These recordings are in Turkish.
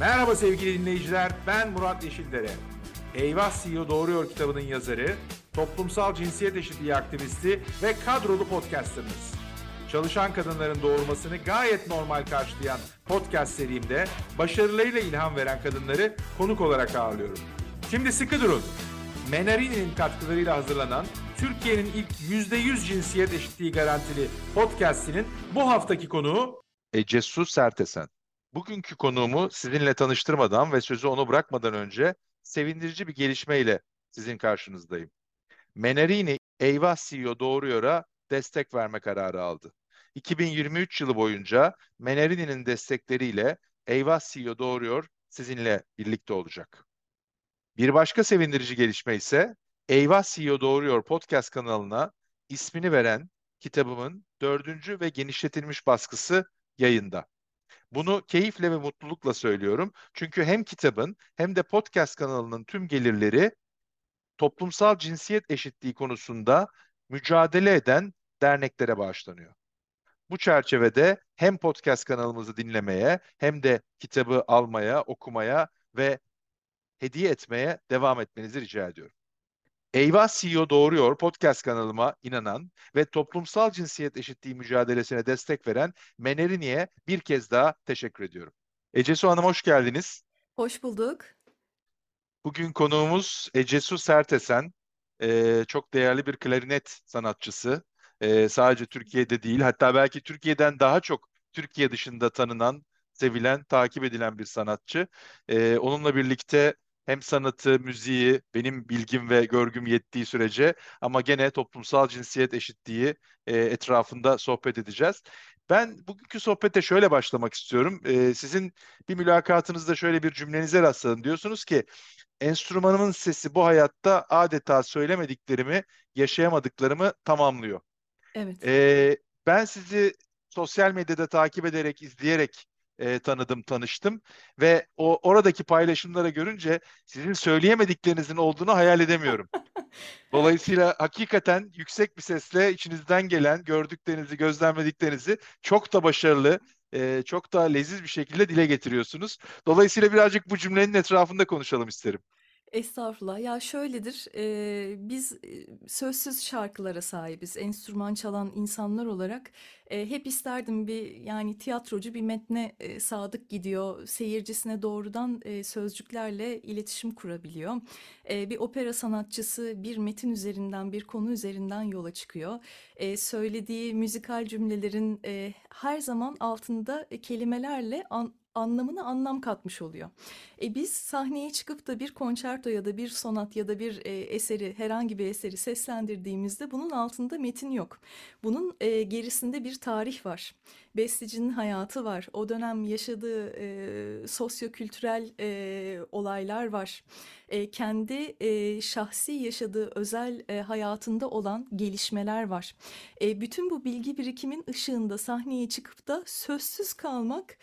Merhaba sevgili dinleyiciler, ben Murat Yeşildere. Eyvah CEO Doğruyor kitabının yazarı, toplumsal cinsiyet eşitliği aktivisti ve kadrolu podcasterınız. Çalışan kadınların doğurmasını gayet normal karşılayan podcast serimde başarılarıyla ilham veren kadınları konuk olarak ağırlıyorum. Şimdi sıkı durun. Menarini'nin katkılarıyla hazırlanan Türkiye'nin ilk %100 cinsiyet eşitliği garantili podcastinin bu haftaki konuğu Ece Su Sertesen. Bugünkü konuğumu sizinle tanıştırmadan ve sözü onu bırakmadan önce sevindirici bir gelişmeyle sizin karşınızdayım. Menarini Eyvah CEO Doğruyor'a destek verme kararı aldı. 2023 yılı boyunca Menarini'nin destekleriyle Eyvah CEO Doğruyor sizinle birlikte olacak. Bir başka sevindirici gelişme ise Eyvah CEO Doğruyor podcast kanalına ismini veren kitabımın dördüncü ve genişletilmiş baskısı yayında. Bunu keyifle ve mutlulukla söylüyorum. Çünkü hem kitabın hem de podcast kanalının tüm gelirleri toplumsal cinsiyet eşitliği konusunda mücadele eden derneklere bağışlanıyor. Bu çerçevede hem podcast kanalımızı dinlemeye hem de kitabı almaya, okumaya ve hediye etmeye devam etmenizi rica ediyorum. Eyvah CEO Doğruyor podcast kanalıma inanan ve toplumsal cinsiyet eşitliği mücadelesine destek veren Menerini'ye bir kez daha teşekkür ediyorum. Ecesu Hanım hoş geldiniz. Hoş bulduk. Bugün konuğumuz Ecesu Sertesen. Ee, çok değerli bir klarinet sanatçısı. Ee, sadece Türkiye'de değil hatta belki Türkiye'den daha çok Türkiye dışında tanınan, sevilen, takip edilen bir sanatçı. Ee, onunla birlikte hem sanatı, müziği, benim bilgim ve görgüm yettiği sürece ama gene toplumsal cinsiyet eşitliği e, etrafında sohbet edeceğiz. Ben bugünkü sohbete şöyle başlamak istiyorum. E, sizin bir mülakatınızda şöyle bir cümlenize rastladım. Diyorsunuz ki enstrümanımın sesi bu hayatta adeta söylemediklerimi, yaşayamadıklarımı tamamlıyor. Evet. E, ben sizi sosyal medyada takip ederek, izleyerek e, tanıdım, tanıştım ve o oradaki paylaşımlara görünce sizin söyleyemediklerinizin olduğunu hayal edemiyorum. Dolayısıyla hakikaten yüksek bir sesle içinizden gelen gördüklerinizi, gözlemlediklerinizi çok da başarılı, e, çok da leziz bir şekilde dile getiriyorsunuz. Dolayısıyla birazcık bu cümlenin etrafında konuşalım isterim. Estağfurullah. Ya şöyledir, eee, biz sözsüz şarkılara sahibiz. Enstrüman çalan insanlar olarak e, hep isterdim bir yani tiyatrocu bir metne e, sadık gidiyor, seyircisine doğrudan e, sözcüklerle iletişim kurabiliyor. E, bir opera sanatçısı bir metin üzerinden, bir konu üzerinden yola çıkıyor. E, söylediği müzikal cümlelerin e, her zaman altında kelimelerle an, anlamına anlam katmış oluyor. E biz sahneye çıkıp da bir konçerto ya da bir sonat ya da bir e, eseri herhangi bir eseri seslendirdiğimizde bunun altında metin yok. Bunun e, gerisinde bir tarih var. Bestecinin hayatı var. O dönem yaşadığı e, sosyo-kültürel e, olaylar var. E, kendi e, şahsi yaşadığı özel e, hayatında olan gelişmeler var. E, bütün bu bilgi birikimin ışığında sahneye çıkıp da sözsüz kalmak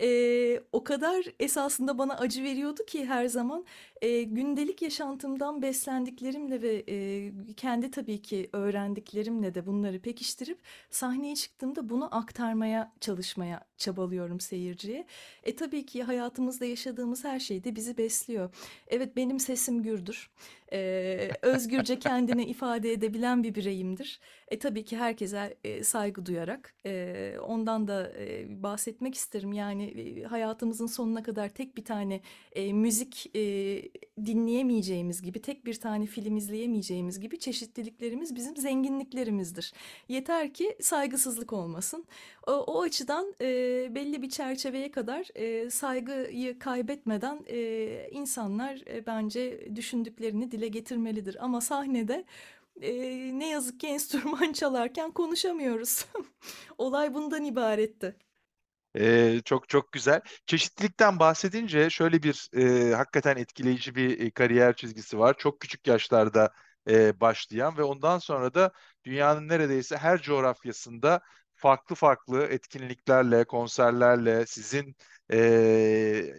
e, o kadar esasında bana acı veriyordu ki her zaman e, gündelik yaşantımdan beslendiklerimle ve e, kendi tabii ki öğrendiklerimle de bunları pekiştirip sahneye çıktığımda bunu aktarmaya çalışmaya çabalıyorum seyirciye. E tabii ki hayatımızda yaşadığımız her şey de bizi besliyor. Evet benim sesim gürdür. E, özgürce kendini ifade edebilen bir bireyimdir. E tabii ki herkese e, saygı duyarak e, ondan da e, bahsetmek isterim. Yani e, hayatımızın sonuna kadar tek bir tane e, müzik e, dinleyemeyeceğimiz gibi, tek bir tane film izleyemeyeceğimiz gibi çeşitliliklerimiz bizim zenginliklerimizdir. Yeter ki saygısızlık olmasın. O, o açıdan e, belli bir çerçeveye kadar e, saygıyı kaybetmeden e, insanlar e, bence düşündüklerini dile getirmelidir. Ama sahnede e, ne yazık ki enstrüman çalarken konuşamıyoruz. Olay bundan ibaretti. Ee, çok çok güzel. Çeşitlilikten bahsedince şöyle bir e, hakikaten etkileyici bir e, kariyer çizgisi var. Çok küçük yaşlarda e, başlayan ve ondan sonra da dünyanın neredeyse her coğrafyasında farklı farklı etkinliklerle, konserlerle, sizin e,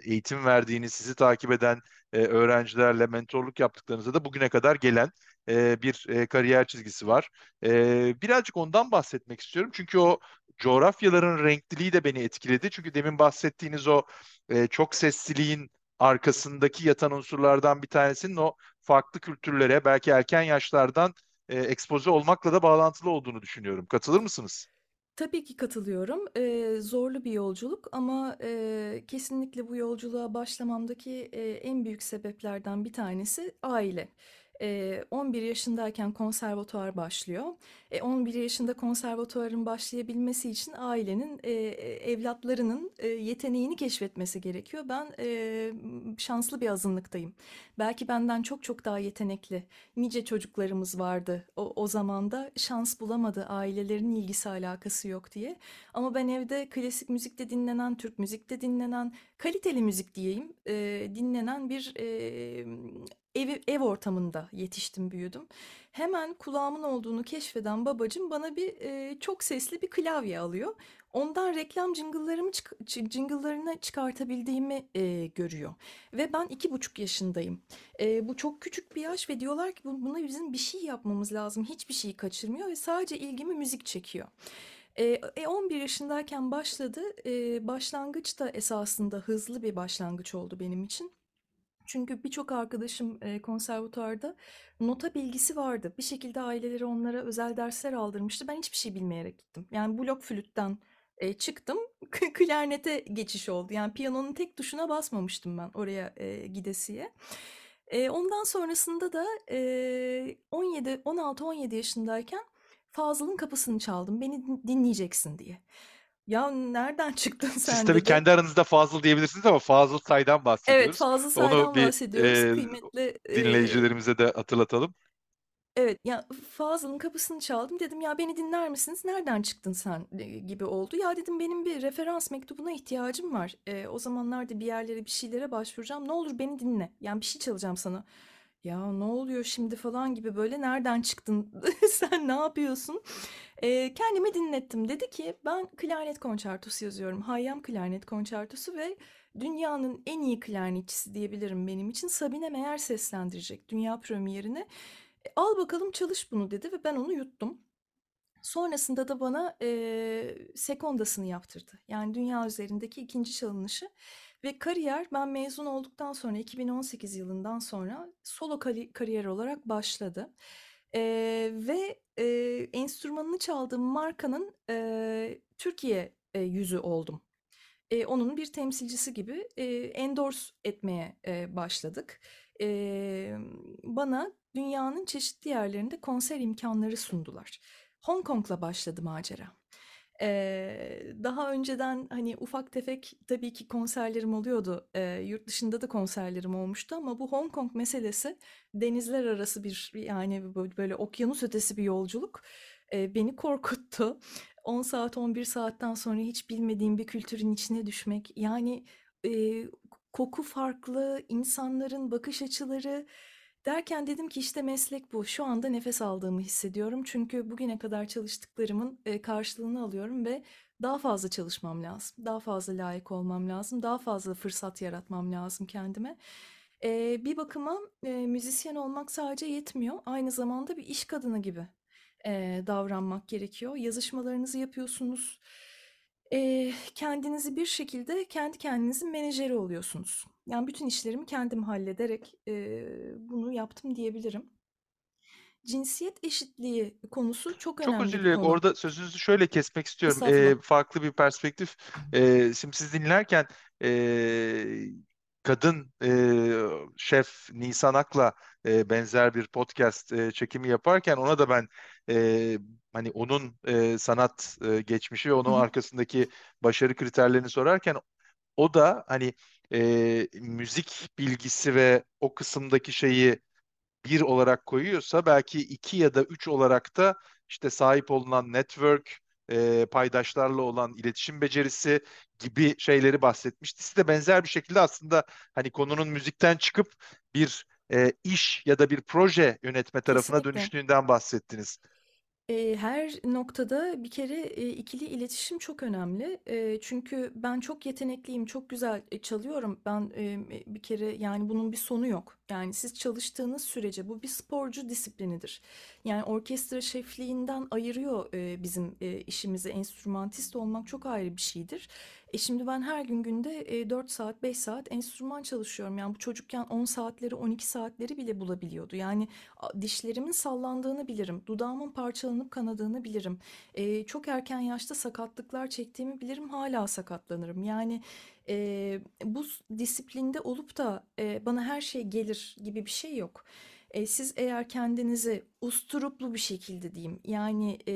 eğitim verdiğiniz, sizi takip eden e, öğrencilerle mentorluk yaptıklarınızda da bugüne kadar gelen e, bir e, kariyer çizgisi var. E, birazcık ondan bahsetmek istiyorum. Çünkü o coğrafyaların renkliliği de beni etkiledi. Çünkü demin bahsettiğiniz o e, çok sesliliğin arkasındaki yatan unsurlardan bir tanesinin o farklı kültürlere belki erken yaşlardan e, ekspoze olmakla da bağlantılı olduğunu düşünüyorum. Katılır mısınız? Tabii ki katılıyorum. Eee, zorlu bir yolculuk ama eee, kesinlikle bu yolculuğa başlamamdaki eee, en büyük sebeplerden bir tanesi aile. Eee, 11 yaşındayken konservatuvar başlıyor. E, 11 yaşında konservatuvarın başlayabilmesi için ailenin eee, evlatlarının eee, yeteneğini keşfetmesi gerekiyor. Ben şanslı bir azınlıktayım. Belki benden çok çok daha yetenekli nice çocuklarımız vardı o, o zamanda şans bulamadı ailelerin ilgisi alakası yok diye. Ama ben evde klasik müzikte dinlenen, Türk müzikte dinlenen, kaliteli müzik diyeyim, e, dinlenen bir e, ev, ev ortamında yetiştim, büyüdüm. Hemen kulağımın olduğunu keşfeden babacığım bana bir e, çok sesli bir klavye alıyor. Ondan reklam jingle'larımı jingle'larını çıkartabildiğimi e, görüyor. Ve ben iki buçuk yaşındayım. E, bu çok küçük bir yaş ve diyorlar ki buna bizim bir şey yapmamız lazım. Hiçbir şeyi kaçırmıyor ve sadece ilgimi müzik çekiyor. E, 11 yaşındayken başladı. E, başlangıç da esasında hızlı bir başlangıç oldu benim için. Çünkü birçok arkadaşım e, konservatuarda nota bilgisi vardı. Bir şekilde aileleri onlara özel dersler aldırmıştı. Ben hiçbir şey bilmeyerek gittim. Yani blok flütten çıktım, klarnete geçiş oldu. Yani piyanonun tek tuşuna basmamıştım ben oraya gidesiye. Ondan sonrasında da e, 17, 16-17 yaşındayken Fazıl'ın kapısını çaldım. Beni dinleyeceksin diye. Ya nereden çıktın sen Siz tabii dedi. kendi aranızda Fazıl diyebilirsiniz ama Fazıl Say'dan bahsediyoruz. Evet, Fazıl Say'dan Onu bir bahsediyoruz. e, Kıymetli dinleyicilerimize de hatırlatalım. Evet, ya Fazıl'ın kapısını çaldım. Dedim ya beni dinler misiniz? Nereden çıktın sen gibi oldu. Ya dedim benim bir referans mektubuna ihtiyacım var. E, o zamanlarda bir yerlere bir şeylere başvuracağım. Ne olur beni dinle. Yani bir şey çalacağım sana. Ya ne oluyor şimdi falan gibi böyle nereden çıktın? Sen ne yapıyorsun? E, kendimi dinlettim. Dedi ki ben klarnet konçertosu yazıyorum. Hayyam klarnet konçertosu ve dünyanın en iyi klarnetçisi diyebilirim benim için. Sabine Meyer seslendirecek dünya premierini. E, al bakalım çalış bunu dedi ve ben onu yuttum. Sonrasında da bana e, sekondasını yaptırdı. Yani dünya üzerindeki ikinci çalınışı. Ve kariyer ben mezun olduktan sonra 2018 yılından sonra solo kariyer olarak başladı. E, ve e, enstrümanını çaldığım markanın e, Türkiye e, yüzü oldum. E, onun bir temsilcisi gibi e, endorse etmeye e, başladık. E, bana dünyanın çeşitli yerlerinde konser imkanları sundular. Hong Kong'la başladı macera. Ee, daha önceden hani ufak tefek tabii ki konserlerim oluyordu. Ee, yurt dışında da konserlerim olmuştu ama bu Hong Kong meselesi denizler arası bir yani böyle, okyanus ötesi bir yolculuk ee, beni korkuttu. 10 saat 11 saatten sonra hiç bilmediğim bir kültürün içine düşmek yani e, koku farklı, insanların bakış açıları Derken dedim ki işte meslek bu. Şu anda nefes aldığımı hissediyorum. Çünkü bugüne kadar çalıştıklarımın e, karşılığını alıyorum ve daha fazla çalışmam lazım. Daha fazla layık olmam lazım. Daha fazla fırsat yaratmam lazım kendime. E, bir bakıma e, müzisyen olmak sadece yetmiyor. Aynı zamanda bir iş kadını gibi davranmak gerekiyor. Yazışmalarınızı yapıyorsunuz. Kendinizi bir şekilde kendi kendinizin menajeri oluyorsunuz. Yani bütün işlerimi kendim hallederek e, bunu yaptım diyebilirim. Cinsiyet eşitliği konusu çok, Çok önemli özür dilerim. konu. Orada sözünüzü şöyle kesmek istiyorum. Ee, farklı bir perspektif. Ee, şimdi siz dinlerken e, kadın e, şef Nisan Ak'la e, benzer bir podcast e, çekimi yaparken ona da ben e, hani onun e, sanat e, geçmişi ve onun arkasındaki başarı kriterlerini sorarken o da hani e, müzik bilgisi ve o kısımdaki şeyi bir olarak koyuyorsa belki iki ya da üç olarak da işte sahip olunan network, e, paydaşlarla olan iletişim becerisi gibi şeyleri bahsetmişti. Siz de benzer bir şekilde aslında hani konunun müzikten çıkıp bir e, iş ya da bir proje yönetme tarafına Kesinlikle. dönüştüğünden bahsettiniz. Her noktada bir kere, ikili iletişim çok önemli. Çünkü ben çok yetenekliyim, çok güzel, çalıyorum. Ben, bir kere, yani, bunun bir sonu yok. Yani, siz çalıştığınız sürece bu bir sporcu disiplinidir. Yani, orkestra şefliğinden ayırıyor, bizim, eee, işimizi. Enstrümantist olmak çok ayrı bir şeydir. E şimdi ben her gün günde e, 4 saat, 5 saat enstrüman çalışıyorum. Yani bu çocukken 10 saatleri, 12 saatleri bile bulabiliyordu. Yani dişlerimin sallandığını bilirim, dudağımın parçalanıp kanadığını bilirim. E, çok erken yaşta sakatlıklar çektiğimi bilirim, hala sakatlanırım. Yani e, bu disiplinde olup da e, bana her şey gelir gibi bir şey yok. E, siz eğer kendinizi usturuplu bir şekilde diyeyim, yani e,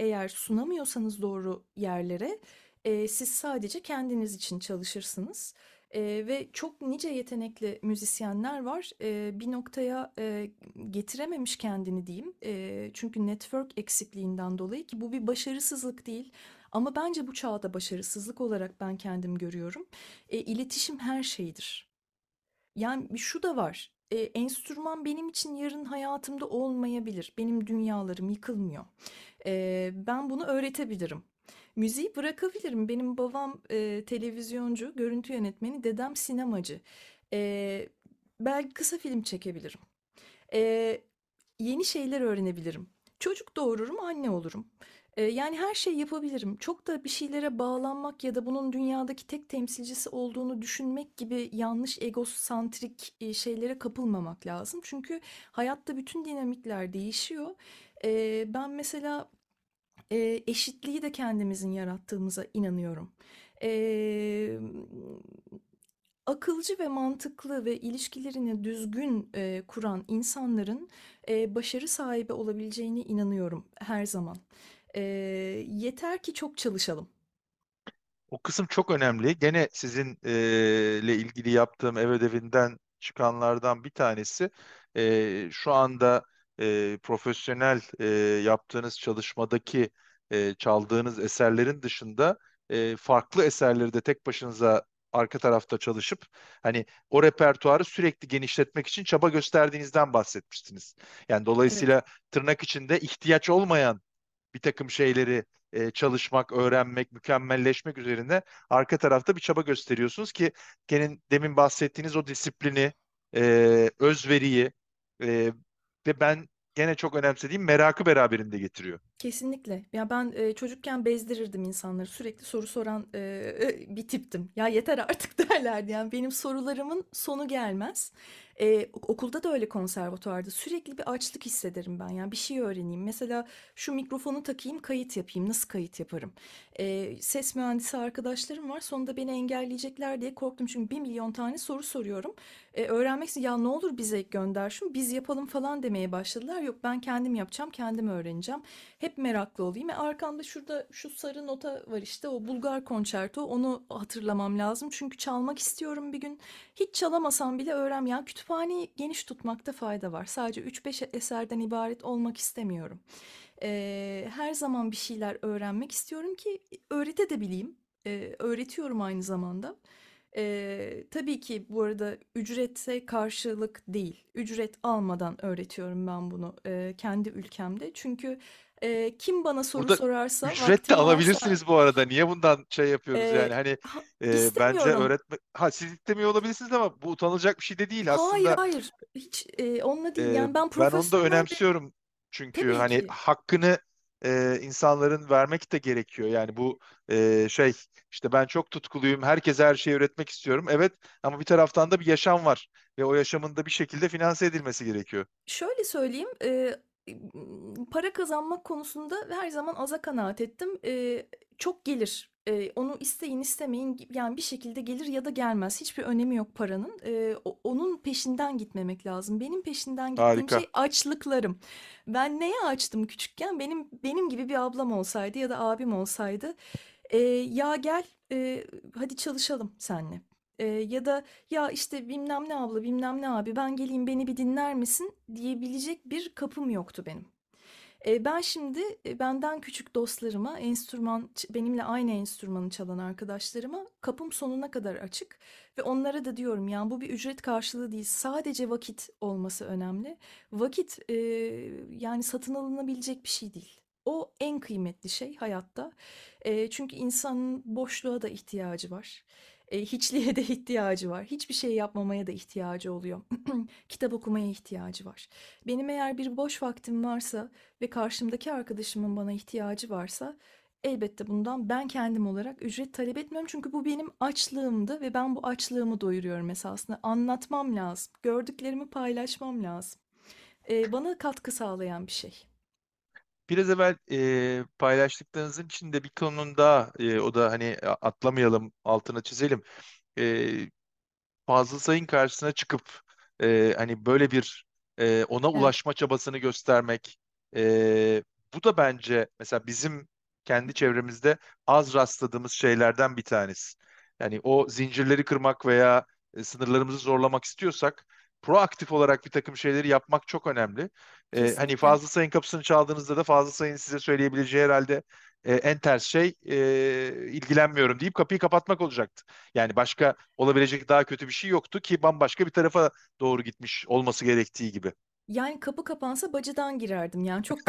eğer sunamıyorsanız doğru yerlere, e, siz sadece kendiniz için çalışırsınız. E, ve çok nice yetenekli müzisyenler var. E, bir noktaya e, getirememiş kendini diyeyim. E, çünkü network eksikliğinden dolayı ki bu bir başarısızlık değil. Ama bence bu çağda başarısızlık olarak ben kendim görüyorum. E, iletişim her şeydir. Yani şu da var. E, enstrüman benim için yarın hayatımda olmayabilir. Benim dünyalarım yıkılmıyor. E, ben bunu öğretebilirim. Müziği bırakabilirim. Benim babam e, televizyoncu, görüntü yönetmeni, dedem sinemacı. E, belki kısa film çekebilirim. E, yeni şeyler öğrenebilirim. Çocuk doğururum, anne olurum. E, yani her şey yapabilirim. Çok da bir şeylere bağlanmak ya da bunun dünyadaki tek temsilcisi olduğunu düşünmek gibi yanlış egosantrik e, şeylere kapılmamak lazım. Çünkü hayatta bütün dinamikler değişiyor. E, ben mesela e, eşitliği de kendimizin yarattığımıza inanıyorum. E, akılcı ve mantıklı ve ilişkilerini düzgün e, kuran insanların e, başarı sahibi olabileceğine inanıyorum her zaman. E, yeter ki çok çalışalım. O kısım çok önemli. Gene sizin e, ile ilgili yaptığım ev ödevinden çıkanlardan bir tanesi e, şu anda e, profesyonel e, yaptığınız çalışmadaki e, çaldığınız eserlerin dışında e, farklı eserleri de tek başınıza arka tarafta çalışıp hani o repertuarı sürekli genişletmek için çaba gösterdiğinizden bahsetmiştiniz. Yani Evet. dolayısıyla tırnak içinde ihtiyaç olmayan bir takım şeyleri e, çalışmak, öğrenmek, mükemmelleşmek üzerine arka tarafta bir çaba gösteriyorsunuz ki gene demin bahsettiğiniz o disiplini, e, özveriyi e, ve ben gene çok önemsediğim merakı beraberinde getiriyor. Kesinlikle. Ya ben e, çocukken bezdirirdim insanları. Sürekli soru soran e, bir tiptim. Ya yeter artık derlerdi. Yani benim sorularımın sonu gelmez. E, okulda da öyle konservatuvarda. Sürekli bir açlık hissederim ben. Yani bir şey öğreneyim. Mesela şu mikrofonu takayım, kayıt yapayım. Nasıl kayıt yaparım? E, ses mühendisi arkadaşlarım var. Sonunda beni engelleyecekler diye korktum. Çünkü bir milyon tane soru soruyorum. E, öğrenmek için ya ne olur bize gönder şunu, biz yapalım falan demeye başladılar. Yok ben kendim yapacağım, kendim öğreneceğim. Hep meraklı olayım. E arkamda şurada şu sarı nota var işte o Bulgar konçerto. Onu hatırlamam lazım. Çünkü çalmak istiyorum bir gün. Hiç çalamasam bile öğren. Yani kütüphaneyi geniş tutmakta fayda var. Sadece 3-5 eserden ibaret olmak istemiyorum. Ee, her zaman bir şeyler öğrenmek istiyorum ki öğretebileyim. Ee, öğretiyorum aynı zamanda. Ee, tabii ki bu arada ücretse karşılık değil. Ücret almadan öğretiyorum ben bunu e, kendi ülkemde. Çünkü e, kim bana soru Burada sorarsa ücret de vaktim varsa alabilirsiniz bu arada. Niye bundan şey yapıyoruz e, yani? Hani ha- e, bence öğretme ha siz istemiyor olabilirsiniz ama bu utanılacak bir şey de değil Hayır aslında. hayır hiç e, onunla değil. Yani ben ben onu da profesyonel önemsiyorum çünkü tabii hani ki hakkını e, insanların vermek de gerekiyor. Yani bu e, şey işte ben çok tutkuluyum, herkese her şeyi öğretmek istiyorum. Evet ama bir taraftan da bir yaşam var ve o yaşamın da bir şekilde finanse edilmesi gerekiyor. Şöyle söyleyeyim, eee, para kazanmak konusunda her zaman aza kanaat ettim. Eee, çok gelir. Eee, onu isteyin istemeyin yani bir şekilde gelir ya da gelmez. Hiçbir önemi yok paranın. Eee, o- onun peşinden gitmemek lazım. Benim peşinden gittiğim Harika. şey açlıklarım. Ben neye açtım küçükken? Benim benim gibi bir ablam olsaydı ya da abim olsaydı, eee, ya gel, eee, hadi çalışalım seninle. Eee, ya da ya işte bilmem ne abla bilmem ne abi ben geleyim beni bir dinler misin diyebilecek bir kapım yoktu benim. Ben şimdi benden küçük dostlarıma, enstrüman benimle aynı enstrümanı çalan arkadaşlarıma kapım sonuna kadar açık ve onlara da diyorum yani bu bir ücret karşılığı değil, sadece vakit olması önemli. Vakit yani satın alınabilecek bir şey değil. O en kıymetli şey hayatta. Çünkü insanın boşluğa da ihtiyacı var. E, hiçliğe de ihtiyacı var. Hiçbir şey yapmamaya da ihtiyacı oluyor. Kitap okumaya ihtiyacı var. Benim eğer bir boş vaktim varsa ve karşımdaki arkadaşımın bana ihtiyacı varsa elbette bundan ben kendim olarak ücret talep etmiyorum. Çünkü bu benim açlığımdı ve ben bu açlığımı doyuruyorum esasında. Anlatmam lazım. Gördüklerimi paylaşmam lazım. Ee, bana katkı sağlayan bir şey. Biraz evvel e, paylaştıklarınızın içinde bir konunun daha e, o da hani atlamayalım altına çizelim. E, Fazıl Say'ın karşısına çıkıp e, hani böyle bir e, ona Evet. ulaşma çabasını göstermek e, bu da bence mesela bizim kendi çevremizde az rastladığımız şeylerden bir tanesi. Yani o zincirleri kırmak veya sınırlarımızı zorlamak istiyorsak proaktif olarak bir takım şeyleri yapmak çok önemli. E, hani. Fazıl Say'ın kapısını çaldığınızda da Fazıl Say'ın size söyleyebileceği herhalde e, en ters şey e, ilgilenmiyorum deyip kapıyı kapatmak olacaktı. Yani başka olabilecek daha kötü bir şey yoktu ki bambaşka bir tarafa doğru gitmiş olması gerektiği gibi. Yani kapı kapansa bacıdan girerdim yani çok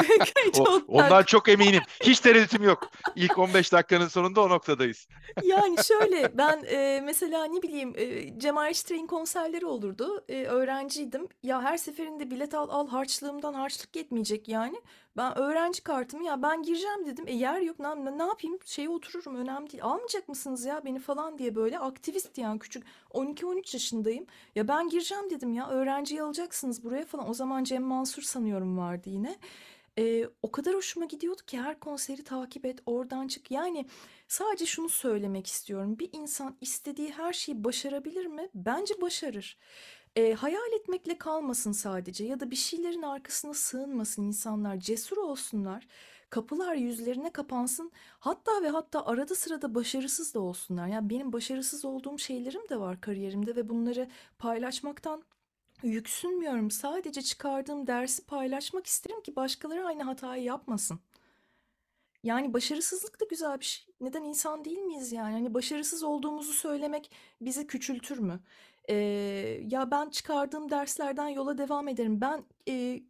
O, çok ondan çok eminim. Hiç tereddütüm yok. İlk 15 dakikanın sonunda o noktadayız. Yani şöyle ben e, mesela ne bileyim e, Cemal Reşitre'nin konserleri olurdu. E, öğrenciydim. Ya her seferinde bilet al al harçlığımdan harçlık yetmeyecek yani. Ben öğrenci kartımı ya ben gireceğim dedim. E yer yok ne, ne yapayım şeye otururum önemli değil. Almayacak mısınız ya beni falan diye böyle aktivist yani küçük 12-13 yaşındayım. Ya ben gireceğim dedim ya öğrenciyi alacaksınız buraya falan. O zaman Cem Mansur sanıyorum vardı yine. E, o kadar hoşuma gidiyordu ki her konseri takip et oradan çık. Yani Sadece şunu söylemek istiyorum. Bir insan istediği her şeyi başarabilir mi? Bence başarır. Eee, hayal etmekle kalmasın sadece ya da bir şeylerin arkasına sığınmasın insanlar, cesur olsunlar. Kapılar yüzlerine kapansın. Hatta ve hatta arada sırada başarısız da olsunlar. Yani benim başarısız olduğum şeylerim de var kariyerimde ve bunları paylaşmaktan yüksünmüyorum. Sadece çıkardığım dersi paylaşmak isterim ki başkaları aynı hatayı yapmasın. Yani başarısızlık da güzel bir şey. Neden insan değil miyiz yani? Hani başarısız olduğumuzu söylemek bizi küçültür mü? Ee, ya ben çıkardığım derslerden yola devam ederim. Ben e,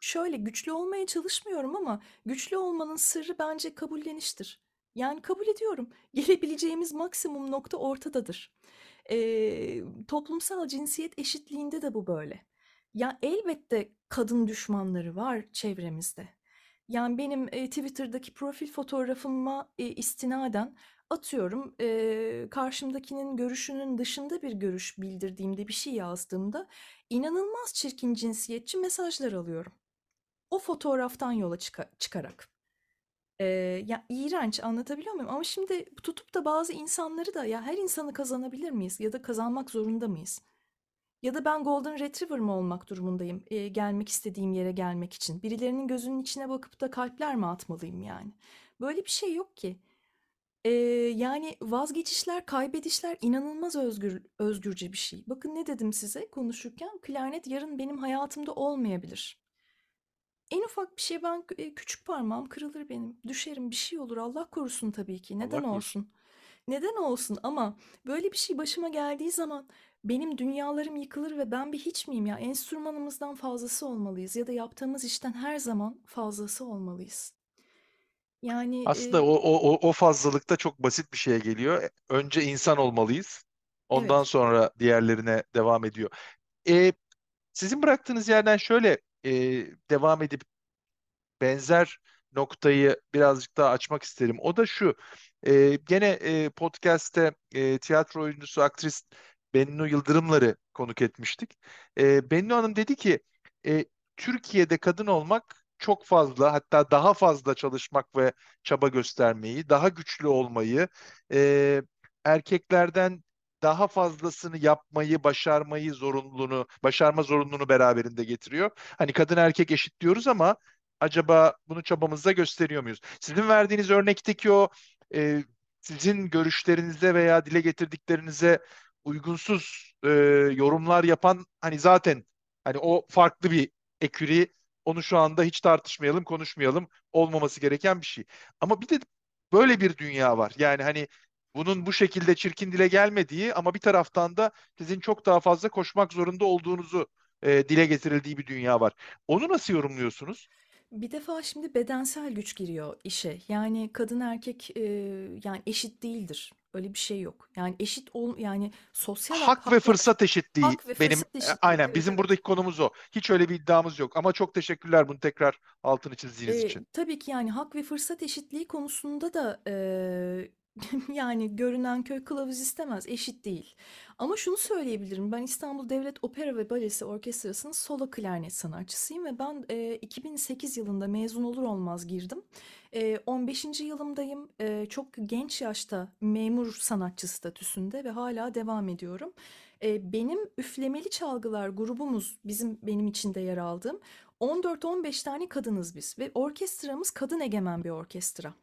şöyle güçlü olmaya çalışmıyorum ama güçlü olmanın sırrı bence kabulleniştir. Yani kabul ediyorum. Gelebileceğimiz maksimum nokta ortadadır. Ee, toplumsal cinsiyet eşitliğinde de bu böyle. Ya elbette kadın düşmanları var çevremizde. Yani benim e, Twitter'daki profil fotoğrafıma e, istinaden atıyorum e, karşımdakinin görüşünün dışında bir görüş bildirdiğimde bir şey yazdığımda inanılmaz çirkin cinsiyetçi mesajlar alıyorum. O fotoğraftan yola çıka- çıkarak. E, ya iğrenç anlatabiliyor muyum? Ama şimdi tutup da bazı insanları da ya her insanı kazanabilir miyiz ya da kazanmak zorunda mıyız? Ya da ben Golden Retriever mı olmak durumundayım e, gelmek istediğim yere gelmek için? Birilerinin gözünün içine bakıp da kalpler mi atmalıyım yani? Böyle bir şey yok ki. E, yani vazgeçişler, kaybedişler inanılmaz özgür, özgürce bir şey. Bakın ne dedim size konuşurken? Klarnet yarın benim hayatımda olmayabilir. En ufak bir şey ben küçük parmağım kırılır benim. Düşerim bir şey olur Allah korusun tabii ki. Neden korusun. olsun? Neden olsun ama böyle bir şey başıma geldiği zaman benim dünyalarım yıkılır ve ben bir hiç miyim ya? Enstrümanımızdan fazlası olmalıyız ya da yaptığımız işten her zaman fazlası olmalıyız. Yani Aslında e, o, o, o fazlalıkta çok basit bir şeye geliyor. Önce insan olmalıyız. Ondan evet, sonra diğerlerine devam ediyor. E, sizin bıraktığınız yerden şöyle e, devam edip benzer noktayı birazcık daha açmak isterim. O da şu. E, gene e, podcast'te e, tiyatro oyuncusu, aktris Bennu Yıldırımlar'ı konuk etmiştik. E, Bennu Hanım dedi ki e, Türkiye'de kadın olmak çok fazla hatta daha fazla çalışmak ve çaba göstermeyi, daha güçlü olmayı, e, erkeklerden daha fazlasını yapmayı, başarmayı zorunluluğunu, başarma zorunluluğunu beraberinde getiriyor. Hani kadın erkek eşit diyoruz ama acaba bunu çabamızda gösteriyor muyuz? Sizin verdiğiniz örnekteki o e, sizin görüşlerinize veya dile getirdiklerinize uygunsuz e, yorumlar yapan hani zaten hani o farklı bir eküri onu şu anda hiç tartışmayalım, konuşmayalım. Olmaması gereken bir şey. Ama bir de böyle bir dünya var. Yani hani bunun bu şekilde çirkin dile gelmediği ama bir taraftan da sizin çok daha fazla koşmak zorunda olduğunuzu e, dile getirildiği bir dünya var. Onu nasıl yorumluyorsunuz? bir defa şimdi bedensel güç giriyor işe. Yani kadın erkek e, yani eşit değildir. Öyle bir şey yok. Yani eşit ol yani sosyal hak, Hak ve fırsat eşitliği hak ve benim fırsat e, eşitliği. aynen bizim buradaki konumuz o. Hiç öyle bir iddiamız yok ama çok teşekkürler bunu tekrar altını çizdiğiniz Ee, için. tabii ki yani hak ve fırsat eşitliği konusunda da eee, yani görünen köy kılavuz istemez, eşit değil. Ama şunu söyleyebilirim, ben İstanbul Devlet Opera ve Balesi Orkestrası'nın solo klarnet sanatçısıyım ve ben eee, 2008 yılında mezun olur olmaz girdim. Eee, 15. yılımdayım, Eee, çok genç yaşta memur sanatçı statüsünde ve hala devam ediyorum. Eee, benim üflemeli çalgılar grubumuz, bizim benim içinde yer aldığım 14-15 tane kadınız biz ve orkestramız kadın egemen bir orkestra.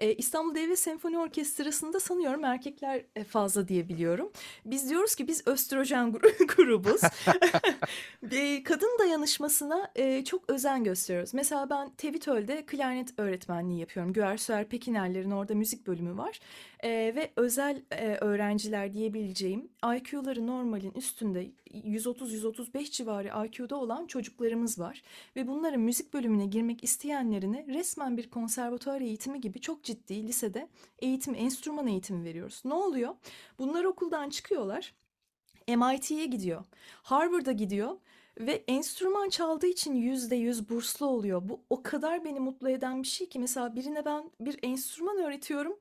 Ee, İstanbul Devlet Senfoni Orkestrası'nda sanıyorum erkekler e, fazla diye biliyorum. Biz diyoruz ki biz östrojen gru- grubuz. Kadın dayanışmasına e, çok özen gösteriyoruz. Mesela ben Tevitöl'de klarnet öğretmenliği yapıyorum. Güersuer Pekinerlerin orada müzik bölümü var. E, ve özel e, öğrenciler diyebileceğim IQ'ları normalin üstünde 130-135 civarı IQ'da olan çocuklarımız var. Ve bunların müzik bölümüne girmek isteyenlerine resmen bir konservatuar eğitimi gibi çok ciddi lisede eğitim, enstrüman eğitimi veriyoruz. Ne oluyor? Bunlar okuldan çıkıyorlar. MIT'ye gidiyor. Harvard'a gidiyor ve enstrüman çaldığı için yüzde yüz burslu oluyor. Bu o kadar beni mutlu eden bir şey ki mesela birine ben bir enstrüman öğretiyorum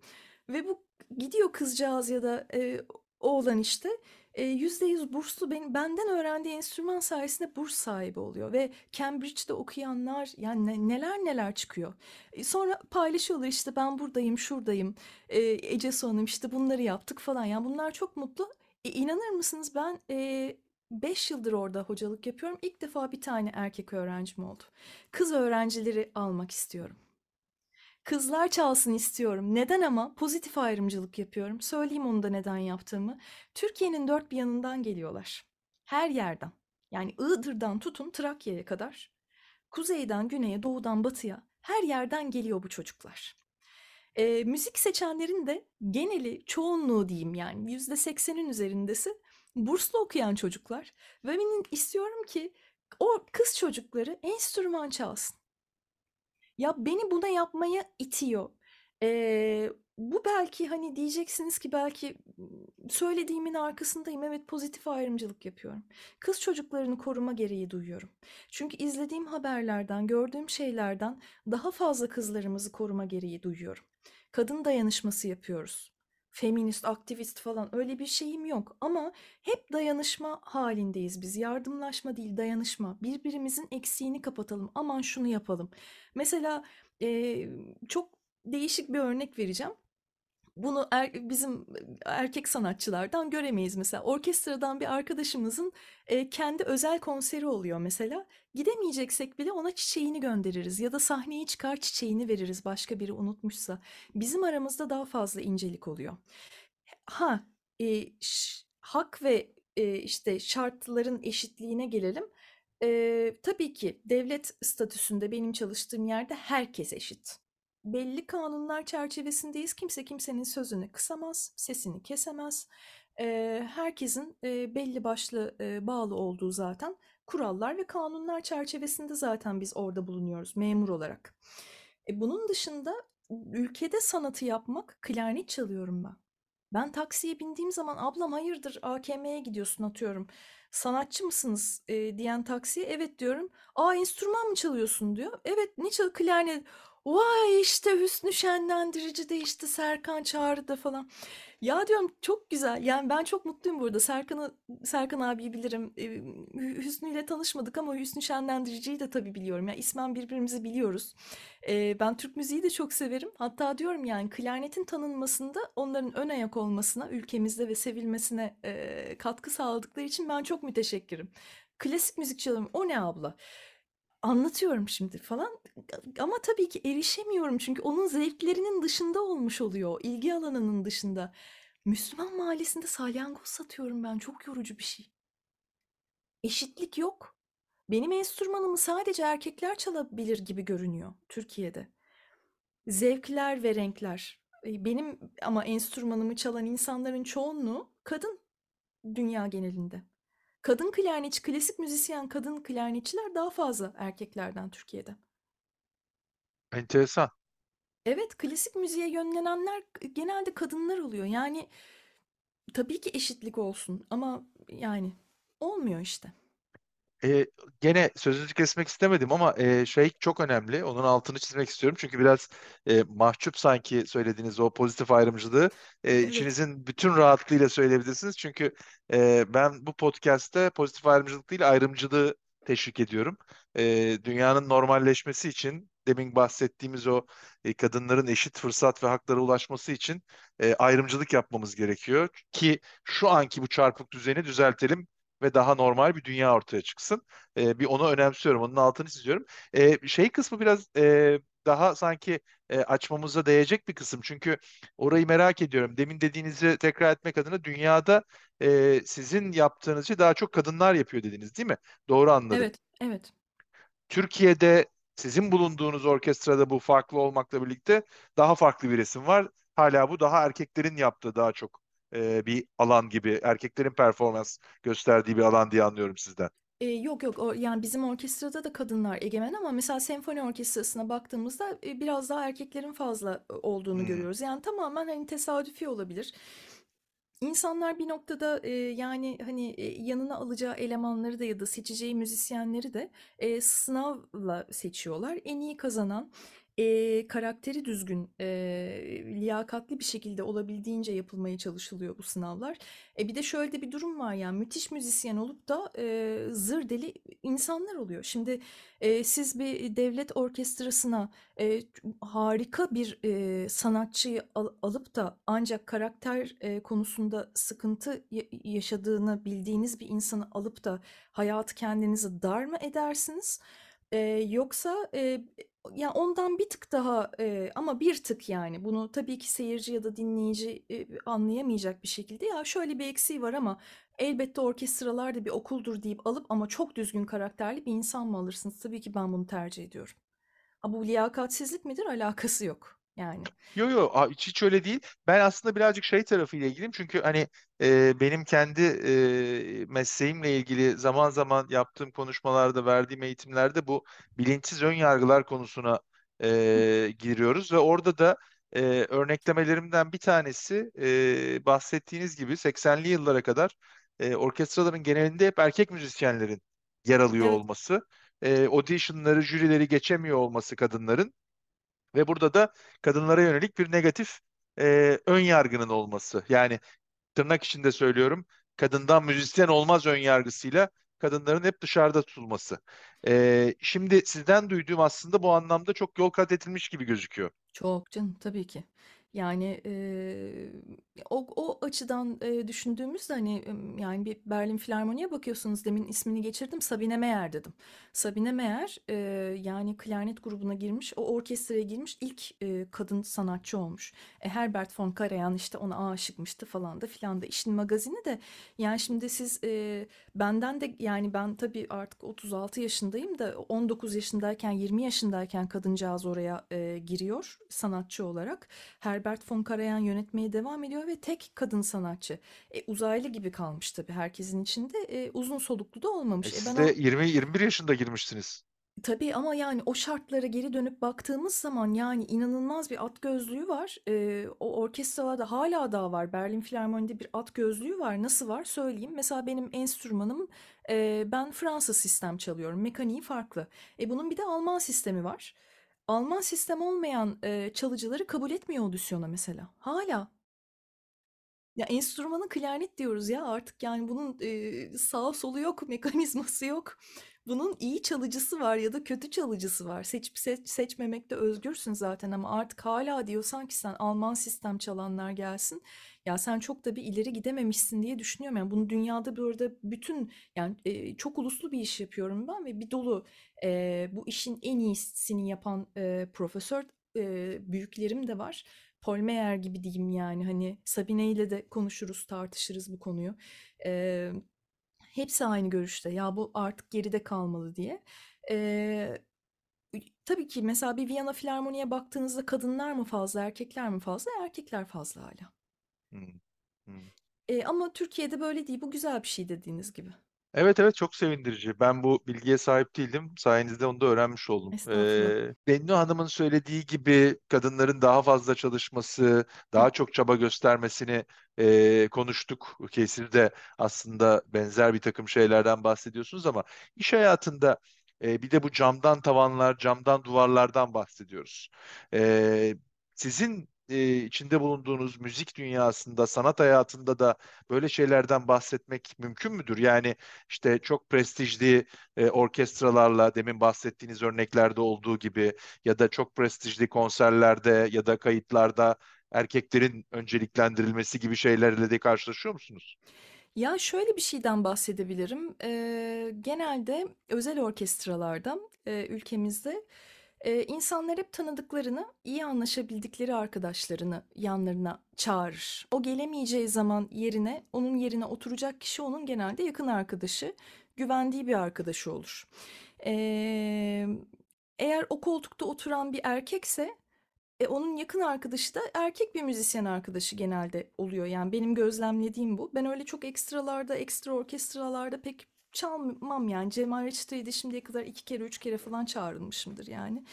ve bu gidiyor kızcağız ya da e, oğlan işte e, yüzde yüz burslu ben, benden öğrendiği enstrüman sayesinde burs sahibi oluyor ve Cambridge'de okuyanlar yani ne- neler neler çıkıyor. E, Sonra paylaşıyorlar işte ben buradayım, şuradayım. E, Ece Hanım işte bunları yaptık falan. Yani bunlar çok mutlu. E, inanır mısınız ben 5 yıldır orada hocalık yapıyorum. İlk defa bir tane erkek öğrencim oldu. Kız öğrencileri almak istiyorum. Kızlar çalsın istiyorum. Neden ama? Pozitif ayrımcılık yapıyorum. Söyleyeyim onu da neden yaptığımı. Türkiye'nin dört bir yanından geliyorlar. Her yerden. Yani Iğdır'dan tutun Trakya'ya kadar. Kuzeyden güneye, doğudan batıya her yerden geliyor bu çocuklar. Eee, müzik seçenlerin de geneli, çoğunluğu diyeyim yani yüzde seksenin üzerindesi burslu okuyan çocuklar. Ve benim istiyorum ki o kız çocukları enstrüman çalsın. Ya beni buna yapmaya itiyor. Eee, bu belki hani diyeceksiniz ki belki söylediğimin arkasındayım. Evet pozitif ayrımcılık yapıyorum. Kız çocuklarını koruma gereği duyuyorum. Çünkü izlediğim haberlerden, gördüğüm şeylerden daha fazla kızlarımızı koruma gereği duyuyorum. Kadın dayanışması yapıyoruz. Feminist, aktivist falan öyle bir şeyim yok ama hep dayanışma halindeyiz biz. Yardımlaşma değil, dayanışma. Birbirimizin eksiğini kapatalım. Aman şunu yapalım. Mesela eee, çok değişik bir örnek vereceğim. Bunu er- bizim erkek sanatçılardan göremeyiz mesela. Orkestradan bir arkadaşımızın e, kendi özel konseri oluyor mesela. Gidemeyeceksek bile ona çiçeğini göndeririz ya da sahneye çıkar çiçeğini veririz başka biri unutmuşsa. Bizim aramızda daha fazla incelik oluyor. Ha, e, hak ve e, işte şartların eşitliğine gelelim. E, tabii ki devlet statüsünde benim çalıştığım yerde herkes eşit. Belli kanunlar çerçevesindeyiz. Kimse kimsenin sözünü kısamaz, sesini kesemez. Herkesin belli başlı bağlı olduğu zaten kurallar ve kanunlar çerçevesinde zaten biz orada bulunuyoruz memur olarak. E, bunun dışında ülkede sanatı yapmak, klarnet çalıyorum ben. Ben taksiye bindiğim zaman ablam hayırdır AKM'ye gidiyorsun atıyorum. Sanatçı mısınız e, diyen taksiye evet diyorum. Aa enstrüman mı çalıyorsun diyor. Evet ne çal klarnet. Vay işte Hüsnü Şenlendirici de işte Serkan Çağrı'da falan. Ya diyorum çok güzel. Yani ben çok mutluyum burada. Serkan'ı Serkan abiyi bilirim. Hü- Hüsnü ile tanışmadık ama Hüsnü Şenlendirici'yi de tabii biliyorum. Ya ismen birbirimizi biliyoruz. Ben Türk müziği de çok severim. Hatta diyorum yani klarnetin tanınmasında onların ön ayak olmasına, ülkemizde ve sevilmesine katkı sağladıkları için ben çok müteşekkirim. Klasik müzik. O ne abla? Anlatıyorum şimdi falan. Ama tabii ki erişemiyorum çünkü onun zevklerinin dışında olmuş oluyor. ilgi alanının dışında. Müslüman mahallesinde salyangoz satıyorum ben. Çok yorucu bir şey. Eşitlik yok. Benim enstrümanımı sadece erkekler çalabilir gibi görünüyor Türkiye'de. Zevkler ve renkler. Benim ama enstrümanımı çalan insanların çoğunluğu kadın dünya genelinde. Kadın klarnetçi, klasik müzisyen kadın klarnetçiler daha fazla erkeklerden Türkiye'de. Enteresan. Evet, klasik müziğe yönlenenler genelde kadınlar oluyor. Yani tabii ki eşitlik olsun ama yani olmuyor işte. E, gene sözünüzü kesmek istemedim ama e, şey çok önemli. Onun altını çizmek istiyorum. Çünkü biraz e, mahcup sanki söylediğiniz o pozitif ayrımcılığı e, Evet. içinizin bütün rahatlığıyla söyleyebilirsiniz. Çünkü e, ben bu podcast'te pozitif ayrımcılık değil ayrımcılığı teşvik ediyorum. E, dünyanın normalleşmesi için demin bahsettiğimiz o e, kadınların eşit fırsat ve haklara ulaşması için e, ayrımcılık yapmamız gerekiyor ki şu anki bu çarpık düzeni düzeltelim ve daha normal bir dünya ortaya çıksın. E, bir onu önemsiyorum, onun altını çiziyorum. E, şey kısmı biraz e, daha sanki e, açmamıza değecek bir kısım. Çünkü orayı merak ediyorum. Demin dediğinizi tekrar etmek adına dünyada e, sizin yaptığınız şey daha çok kadınlar yapıyor dediniz, değil mi? Doğru anladım. Evet, evet. Türkiye'de sizin bulunduğunuz orkestrada bu farklı olmakla birlikte daha farklı bir resim var. Hala bu daha erkeklerin yaptığı daha çok e, bir alan gibi, erkeklerin performans gösterdiği bir alan diye anlıyorum sizden. E, yok yok o, yani bizim orkestrada da kadınlar egemen ama mesela senfoni orkestrasına baktığımızda e, biraz daha erkeklerin fazla e, olduğunu Hmm. görüyoruz. Yani tamamen hani tesadüfi olabilir. İnsanlar bir noktada e, yani hani e, yanına alacağı elemanları da ya da seçeceği müzisyenleri de e, sınavla seçiyorlar. En iyi kazanan, e, karakteri düzgün, e, liyakatli bir şekilde olabildiğince yapılmaya çalışılıyor bu sınavlar. E, bir de şöyle de bir durum var yani müthiş müzisyen olup da e, zır deli insanlar oluyor. Şimdi e, siz bir devlet orkestrasına e, harika bir e, sanatçıyı al- alıp da ancak karakter e, konusunda sıkıntı ya- yaşadığını bildiğiniz bir insanı alıp da hayatı kendinizi dar mı edersiniz? E, yoksa e, ya ondan bir tık daha e, ama bir tık yani bunu tabii ki seyirci ya da dinleyici e, anlayamayacak bir şekilde ya şöyle bir eksiği var ama elbette orkestralar da bir okuldur deyip alıp ama çok düzgün karakterli bir insan mı alırsınız? Tabii ki ben bunu tercih ediyorum. Ha, bu liyakatsizlik midir? Alakası yok. Yani. Yo yo hiç, hiç öyle değil. Ben aslında birazcık şey tarafıyla ilgiliyim. Çünkü hani e, benim kendi e, mesleğimle ilgili zaman zaman yaptığım konuşmalarda, verdiğim eğitimlerde bu bilinçsiz ön yargılar konusuna e, giriyoruz ve orada da e, örneklemelerimden bir tanesi e, bahsettiğiniz gibi 80'li yıllara kadar e, orkestraların genelinde hep erkek müzisyenlerin yer alıyor Evet. olması, e, auditionları, jürileri geçemiyor olması kadınların. Ve burada da kadınlara yönelik bir negatif e, ön yargının olması. Yani tırnak içinde söylüyorum, kadından müzisyen olmaz ön yargısıyla kadınların hep dışarıda tutulması. E, şimdi sizden duyduğum aslında bu anlamda çok yol kat edilmiş gibi gözüküyor. Çok canım tabii ki. Yani eee, o, o açıdan eee, düşündüğümüzde hani yani bir Berlin Filarmoni'ye bakıyorsunuz demin ismini geçirdim Sabine Meyer dedim. Sabine Meyer eee, yani klarnet grubuna girmiş o orkestraya girmiş ilk eee, kadın sanatçı olmuş. E, Herbert von Karajan işte ona aşıkmıştı falan da filan da işin magazini de yani şimdi siz eee, benden de yani ben tabii artık 36 yaşındayım da 19 yaşındayken 20 yaşındayken kadıncağız oraya eee, giriyor sanatçı olarak. Herbert von Karajan yönetmeye devam ediyor ve tek kadın sanatçı. E, uzaylı gibi kalmış tabii herkesin içinde. E, uzun soluklu da E, olmamış. E, siz ben de o 20-21 yaşında girmiştiniz. Tabii ama yani o şartlara geri dönüp baktığımız zaman yani inanılmaz bir at gözlüğü var. Ee, o orkestralarda hala daha var. Berlin Filarmoni'de bir at gözlüğü var. Nasıl var söyleyeyim. Mesela benim enstrümanım e, ben Fransız sistem çalıyorum. Mekaniği farklı. E, bunun bir de Alman sistemi var. Alman sistem olmayan e, çalıcıları kabul etmiyor audisyona mesela. Hala. Ya enstrümanı klarnet diyoruz ya artık yani bunun e, sağ solu yok, mekanizması yok. Bunun iyi çalıcısı var ya da kötü çalıcısı var. Seçip seç, seçmemekte özgürsün zaten ama artık hala diyorsan ki sen Alman sistem çalanlar gelsin. Ya sen çok da bir ileri gidememişsin diye düşünüyorum. Yani bunu dünyada burada bütün yani e, çok uluslu bir iş yapıyorum ben ve bir dolu e, bu işin en iyisini yapan e, profesör e, büyüklerim de var. Paul Meyer gibi diyeyim yani hani Sabine ile de konuşuruz, tartışırız bu konuyu. Ee, hepsi aynı görüşte. Ya bu artık geride kalmalı diye. Ee, tabii ki mesela bir Viyana Filarmoni'ye baktığınızda kadınlar mı fazla, erkekler mi fazla? Erkekler fazla hala. Hmm, hmm. Ee, ama Türkiye'de böyle değil. Bu güzel bir şey dediğiniz gibi. Evet evet çok sevindirici. Ben bu bilgiye sahip değildim. Sayenizde onu da öğrenmiş oldum. Estağfurullah. Ee, Bennu Hanım'ın söylediği gibi kadınların daha fazla çalışması, daha çok çaba göstermesini e, konuştuk ki siz de aslında benzer bir takım şeylerden bahsediyorsunuz ama iş hayatında e, bir de bu camdan tavanlar, camdan duvarlardan bahsediyoruz. E, sizin e, içinde bulunduğunuz müzik dünyasında, sanat hayatında da böyle şeylerden bahsetmek mümkün müdür? Yani işte çok prestijli e, orkestralarla demin bahsettiğiniz örneklerde olduğu gibi ya da çok prestijli konserlerde ya da kayıtlarda erkeklerin önceliklendirilmesi gibi şeylerle de karşılaşıyor musunuz? Ya şöyle bir şeyden bahsedebilirim. Eee, genelde özel orkestralarda eee, ülkemizde eee, insanlar hep tanıdıklarını, iyi anlaşabildikleri arkadaşlarını yanlarına çağırır. O gelemeyeceği zaman yerine, onun yerine oturacak kişi onun genelde yakın arkadaşı, güvendiği bir arkadaşı olur. Eee, eğer o koltukta oturan bir erkekse e, onun yakın arkadaşı da erkek bir müzisyen arkadaşı genelde oluyor. Yani benim gözlemlediğim bu. Ben öyle çok ekstralarda, ekstra orkestralarda pek çalmam yani. Cemal Reçete'yi de şimdiye kadar iki kere, üç kere falan çağrılmışımdır yani.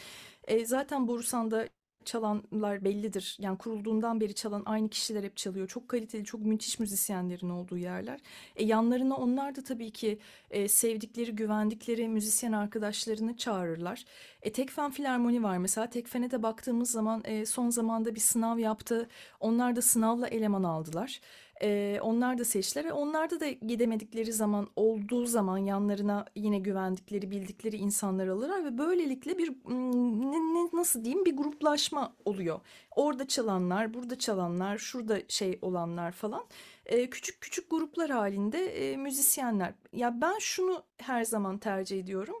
E, zaten Borusan'da çalanlar bellidir. Yani kurulduğundan beri çalan aynı kişiler hep çalıyor. Çok kaliteli, çok müthiş müzisyenlerin olduğu yerler. E, yanlarına onlar da tabii ki e, sevdikleri, güvendikleri müzisyen arkadaşlarını çağırırlar. E, Tekfen Filarmoni var mesela. Tekfen'e de baktığımız zaman e, son zamanda bir sınav yaptı. Onlar da sınavla eleman aldılar. E, onlar da seçtiler ve onlarda da gidemedikleri zaman olduğu zaman yanlarına yine güvendikleri, bildikleri insanlar alırlar ve böylelikle bir ne, ne- nasıl diyeyim bir gruplaşma oluyor. Orada çalanlar, burada çalanlar, şurada şey olanlar falan. E, küçük küçük gruplar halinde e, müzisyenler. Ya ben şunu her zaman tercih ediyorum.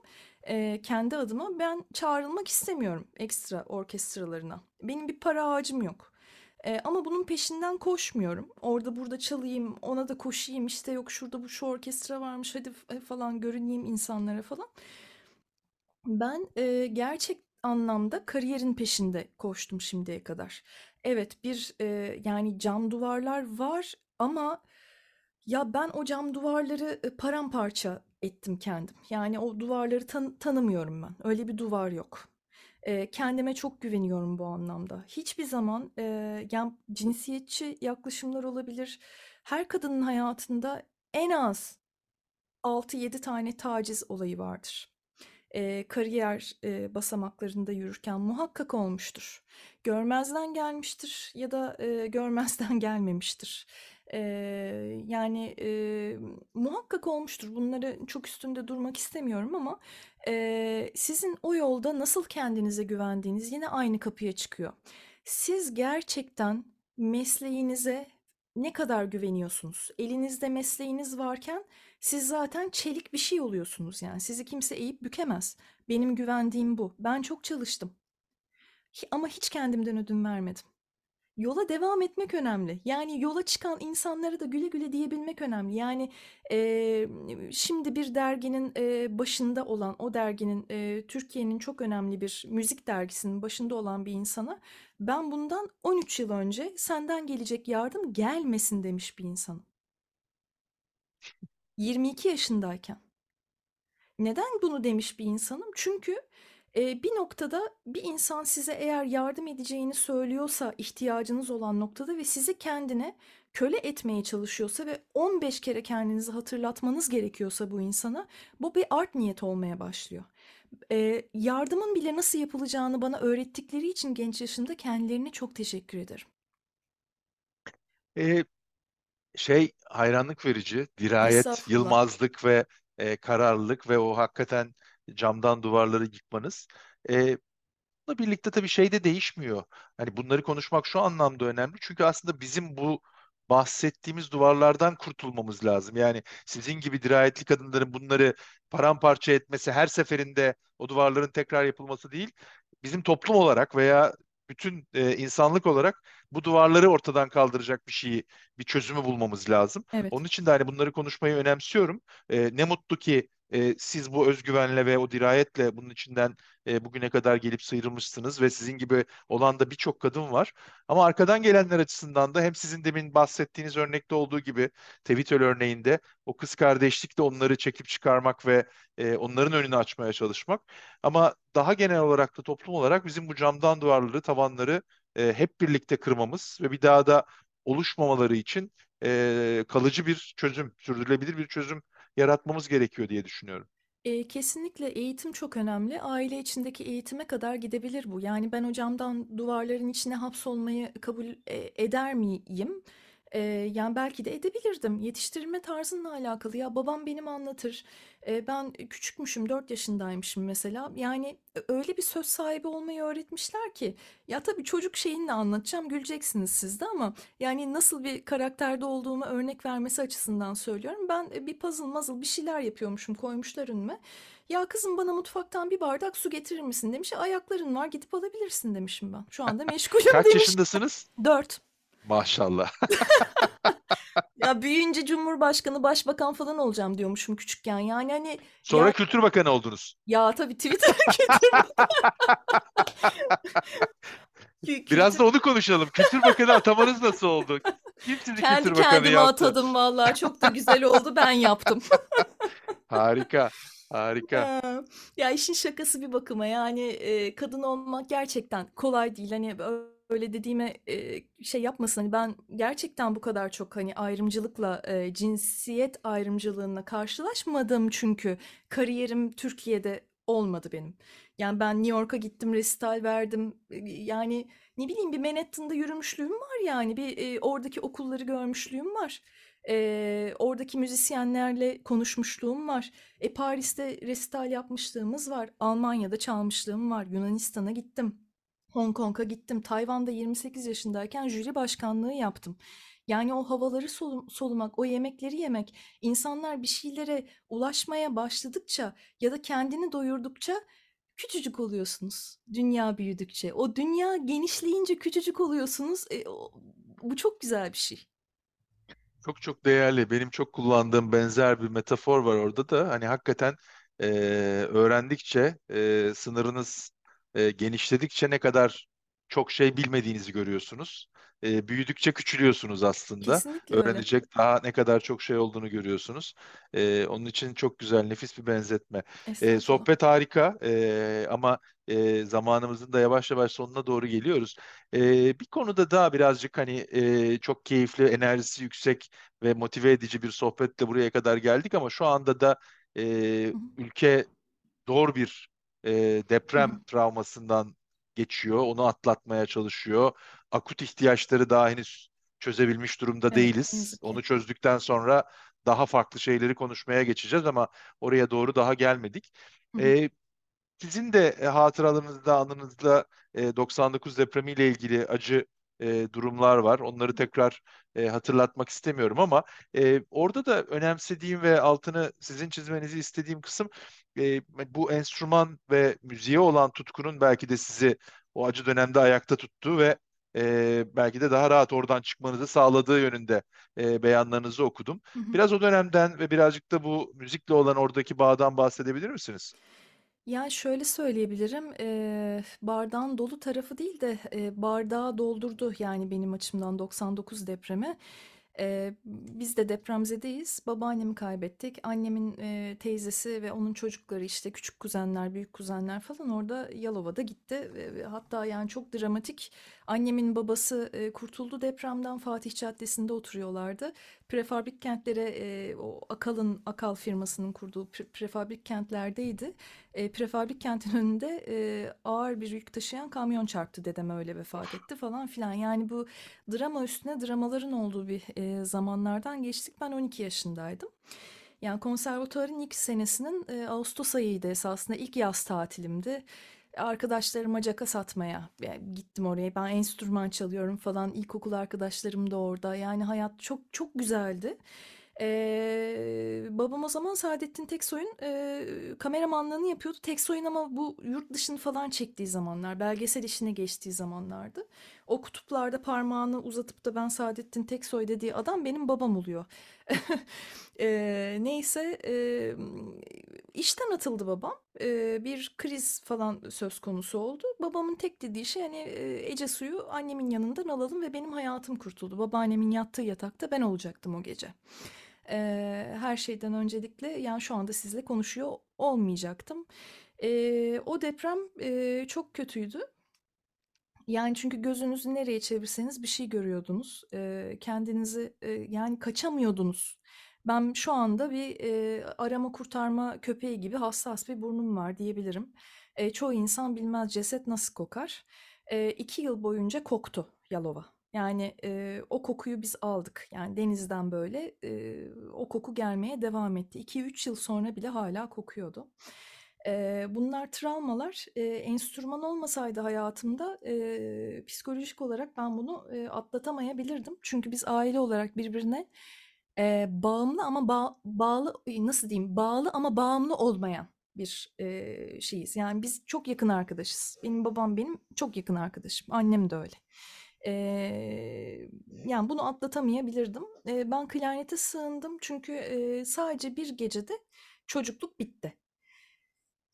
Kendi adıma ben çağrılmak istemiyorum ekstra orkestralarına. Benim bir para ağacım yok. E, ama bunun peşinden koşmuyorum. Orada burada çalayım, ona da koşayım. İşte yok şurada bu şu orkestra varmış hadi f- falan görüneyim insanlara falan. Ben e, gerçek anlamda kariyerin peşinde koştum şimdiye kadar. Evet bir e, yani cam duvarlar var ama ya ben o cam duvarları e, paramparça ettim kendim. Yani o duvarları tan- tanımıyorum ben. Öyle bir duvar yok. E, kendime çok güveniyorum bu anlamda. Hiçbir zaman e, yani cinsiyetçi yaklaşımlar olabilir. Her kadının hayatında en az altı yedi tane taciz olayı vardır eee, kariyer eee, basamaklarında yürürken muhakkak olmuştur. Görmezden gelmiştir ya da eee, görmezden gelmemiştir. Eee, yani eee, muhakkak olmuştur. Bunları çok üstünde durmak istemiyorum ama eee, sizin o yolda nasıl kendinize güvendiğiniz yine aynı kapıya çıkıyor. Siz gerçekten mesleğinize ne kadar güveniyorsunuz? Elinizde mesleğiniz varken siz zaten çelik bir şey oluyorsunuz yani. Sizi kimse eğip bükemez. Benim güvendiğim bu. Ben çok çalıştım. Ama hiç kendimden ödün vermedim. Yola devam etmek önemli. Yani yola çıkan insanlara da güle güle diyebilmek önemli. Yani eee, şimdi bir derginin eee, başında olan, o derginin eee, Türkiye'nin çok önemli bir müzik dergisinin başında olan bir insana ben bundan 13 yıl önce senden gelecek yardım gelmesin demiş bir insanım. 22 yaşındayken. Neden bunu demiş bir insanım? Çünkü e, bir noktada bir insan size eğer yardım edeceğini söylüyorsa ihtiyacınız olan noktada ve sizi kendine köle etmeye çalışıyorsa ve 15 kere kendinizi hatırlatmanız gerekiyorsa bu insana bu bir art niyet olmaya başlıyor. E, yardımın bile nasıl yapılacağını bana öğrettikleri için genç yaşımda kendilerine çok teşekkür ederim. E, şey hayranlık verici, dirayet, Estağfurullah. yılmazlık ve e, kararlılık ve o hakikaten camdan duvarları yıkmanız. E, Bununla birlikte tabii şey de değişmiyor. Hani bunları konuşmak şu anlamda önemli. Çünkü aslında bizim bu bahsettiğimiz duvarlardan kurtulmamız lazım. Yani sizin gibi dirayetli kadınların bunları paramparça etmesi, her seferinde o duvarların tekrar yapılması değil. Bizim toplum olarak veya bütün e, insanlık olarak bu duvarları ortadan kaldıracak bir şeyi, bir çözümü bulmamız lazım. Evet. Onun için de hani bunları konuşmayı önemsiyorum. E, ne mutlu ki e, siz bu özgüvenle ve o dirayetle bunun içinden e, bugüne kadar gelip sıyrılmışsınız ve sizin gibi olan da birçok kadın var. Ama arkadan gelenler açısından da hem sizin demin bahsettiğiniz örnekte olduğu gibi Twitter örneğinde o kız kardeşlikle onları çekip çıkarmak ve e, onların önünü açmaya çalışmak. Ama daha genel olarak da toplum olarak bizim bu camdan duvarları, tavanları e, hep birlikte kırmamız ve bir daha da oluşmamaları için e, kalıcı bir çözüm, sürdürülebilir bir çözüm yaratmamız gerekiyor diye düşünüyorum. Kesinlikle eğitim çok önemli. Aile içindeki eğitime kadar gidebilir bu. Yani ben hocamdan duvarların içine hapsolmayı kabul e, eder miyim? E, yani belki de edebilirdim. Yetiştirilme tarzınla alakalı. Ya babam benim anlatır. E, ben küçükmüşüm, 4 yaşındaymışım mesela. Yani öyle bir söz sahibi olmayı öğretmişler ki. Ya tabii çocuk şeyini de anlatacağım, güleceksiniz siz de ama yani nasıl bir karakterde olduğumu örnek vermesi açısından söylüyorum. Ben bir puzzle muzzle bir şeyler yapıyormuşum, koymuşlar önüme. Ya kızım bana mutfaktan bir bardak su getirir misin demiş. Ayakların var gidip alabilirsin demişim ben. Şu anda meşgulüm Kaç demiş. yaşındasınız? 4. Maşallah. Ya büyüyünce Cumhurbaşkanı, Başbakan falan olacağım diyormuşum küçükken. Yani hani Sonra ya Kültür Bakanı oldunuz. ya tabii Twitter kültür Kü- Biraz da onu konuşalım. Kültür Bakanı atamanız nasıl oldu? Kim sizi kendi Kültür Bakanı kendime yaptı? atadım vallahi çok da güzel oldu ben yaptım. Harika, harika. Ya, işin şakası bir bakıma yani e, kadın olmak gerçekten kolay değil. Hani öyle dediğime şey yapmasın. Hani ben gerçekten bu kadar çok hani ayrımcılıkla cinsiyet ayrımcılığına karşılaşmadım çünkü kariyerim Türkiye'de olmadı benim. Yani ben New York'a gittim, resital verdim. Yani ne bileyim bir Manhattan'da yürümüşlüğüm var yani bir oradaki okulları görmüşlüğüm var. E, oradaki müzisyenlerle konuşmuşluğum var. E, Paris'te resital yapmışlığımız var. Almanya'da çalmışlığım var. Yunanistan'a gittim. Hong Kong'a gittim. Tayvan'da 28 yaşındayken jüri başkanlığı yaptım. Yani o havaları solum- solumak, o yemekleri yemek, insanlar bir şeylere ulaşmaya başladıkça ya da kendini doyurdukça küçücük oluyorsunuz. Dünya büyüdükçe. O dünya genişleyince küçücük oluyorsunuz. E, o- bu çok güzel bir şey. Çok çok değerli. Benim çok kullandığım benzer bir metafor var orada da. Hani hakikaten e, öğrendikçe e, sınırınız e, genişledikçe ne kadar çok şey bilmediğinizi görüyorsunuz. E, büyüdükçe küçülüyorsunuz aslında. Kesinlikle öyle. Öğrenecek daha ne kadar çok şey olduğunu görüyorsunuz. E, onun için çok güzel, nefis bir benzetme. E, sohbet harika e, ama e, zamanımızın da yavaş yavaş sonuna doğru geliyoruz. E, bir konuda daha birazcık hani e, çok keyifli, enerjisi yüksek ve motive edici bir sohbetle buraya kadar geldik ama şu anda da e, ülke zor bir e, hı hı, deprem travmasından geçiyor. Onu atlatmaya çalışıyor. Akut ihtiyaçları daha henüz çözebilmiş durumda Evet, değiliz. Onu çözdükten sonra daha farklı şeyleri konuşmaya geçeceğiz ama oraya doğru daha gelmedik. Hı. E, sizin de e, hatıralarınızda, anınızda e, 99 depremiyle ilgili acı e, durumlar var. Onları tekrar e, hatırlatmak istemiyorum ama e, orada da önemsediğim ve altını sizin çizmenizi istediğim kısım e, bu enstrüman ve müziğe olan tutkunun belki de sizi o acı dönemde ayakta tuttuğu ve e, belki de daha rahat oradan çıkmanızı sağladığı yönünde e, beyanlarınızı okudum. Hı hı. Biraz o dönemden ve birazcık da bu müzikle olan oradaki bağdan bahsedebilir misiniz? Ya şöyle söyleyebilirim, eee, bardağın dolu tarafı değil de eee, bardağı doldurdu yani benim açımdan 99 depremi. Eee, biz de depremzedeyiz. Babaannemi kaybettik. Annemin eee, teyzesi ve onun çocukları işte küçük kuzenler, büyük kuzenler falan orada Yalova'da gitti. Hatta yani çok dramatik. Annemin babası eee, kurtuldu depremden Fatih Caddesi'nde oturuyorlardı. Prefabrik kentlere eee, o Akal'ın Akal firmasının kurduğu pre- prefabrik kentlerdeydi. E, prefabrik kentin önünde e, ağır bir yük taşıyan kamyon çarptı dedem öyle vefat etti falan filan. Yani bu drama üstüne dramaların olduğu bir e, zamanlardan geçtik. Ben 12 yaşındaydım. Yani konservatuarın ilk senesinin e, Ağustos ayıydı esasında ilk yaz tatilimdi. Arkadaşlarıma caka satmaya yani gittim oraya. Ben enstrüman çalıyorum falan. İlkokul arkadaşlarım da orada. Yani hayat çok çok güzeldi. Ee, babam o zaman Saadettin Teksoy'un e, kameramanlığını yapıyordu. Teksoy'un ama bu yurt dışını falan çektiği zamanlar, belgesel işine geçtiği zamanlardı. O kutuplarda parmağını uzatıp da ben Saadettin Teksoy dediği adam benim babam oluyor. Ee, neyse e, işten atıldı babam. Ee, bir kriz falan söz konusu oldu. Babamın tek dediği şey hani e, Ece suyu annemin yanından alalım ve benim hayatım kurtuldu. Babaannemin yattığı yatakta ben olacaktım o gece. Ee, her şeyden öncelikle yani şu anda sizle konuşuyor olmayacaktım. Ee, o deprem e, çok kötüydü. Yani çünkü gözünüzü nereye çevirseniz bir şey görüyordunuz. Eee, kendinizi eee, yani kaçamıyordunuz. Ben şu anda bir eee, arama kurtarma köpeği gibi hassas bir burnum var diyebilirim. Eee, çoğu insan bilmez ceset nasıl kokar. Eee, iki yıl boyunca koktu Yalova. Yani eee, o kokuyu biz aldık. Yani denizden böyle eee, o koku gelmeye devam etti. 2-3 yıl sonra bile hala kokuyordu. Eee, bunlar travmalar. Eee, enstrüman olmasaydı hayatımda eee, psikolojik olarak ben bunu eee, atlatamayabilirdim. Çünkü biz aile olarak birbirine eee, bağımlı ama bağ, bağlı nasıl diyeyim bağlı ama bağımlı olmayan bir eee, şeyiz. Yani biz çok yakın arkadaşız. Benim babam benim çok yakın arkadaşım. Annem de öyle. Eee, yani bunu atlatamayabilirdim. Eee, ben klarnete sığındım çünkü eee, sadece bir gecede çocukluk bitti.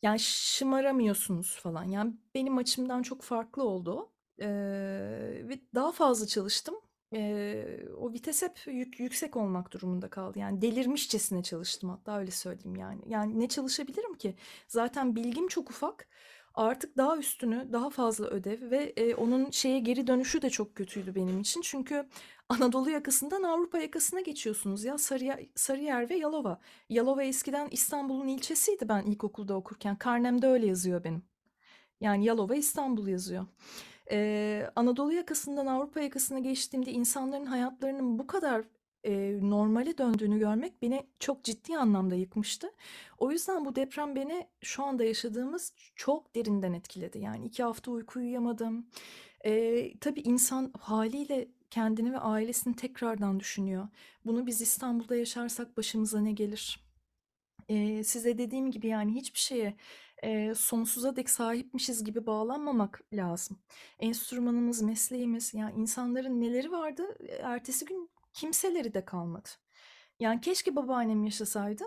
Yani şımaramıyorsunuz falan. Yani benim açımdan çok farklı oldu o. Eee, ve daha fazla çalıştım. Eee, o vites hep yük- yüksek olmak durumunda kaldı. Yani delirmişçesine çalıştım hatta öyle söyleyeyim yani. Yani ne çalışabilirim ki? Zaten bilgim çok ufak. Artık daha üstünü, daha fazla ödev ve e, onun şeye geri dönüşü de çok kötüydü benim için. Çünkü Anadolu yakasından Avrupa yakasına geçiyorsunuz ya Sarıyer, Sarıyer ve Yalova. Yalova eskiden İstanbul'un ilçesiydi ben ilkokulda okurken. Karnemde öyle yazıyor benim. Yani Yalova İstanbul yazıyor. Ee, Anadolu yakasından Avrupa yakasına geçtiğimde insanların hayatlarının bu kadar e, normale döndüğünü görmek beni çok ciddi anlamda yıkmıştı. O yüzden bu deprem beni şu anda yaşadığımız çok derinden etkiledi. Yani iki hafta uyku uyuyamadım. Ee, tabii insan haliyle kendini ve ailesini tekrardan düşünüyor. Bunu biz İstanbul'da yaşarsak başımıza ne gelir? Ee, size dediğim gibi yani hiçbir şeye e, sonsuza dek sahipmişiz gibi bağlanmamak lazım. Enstrümanımız, mesleğimiz, yani insanların neleri vardı, ertesi gün kimseleri de kalmadı. Yani keşke babaannem yaşasaydı,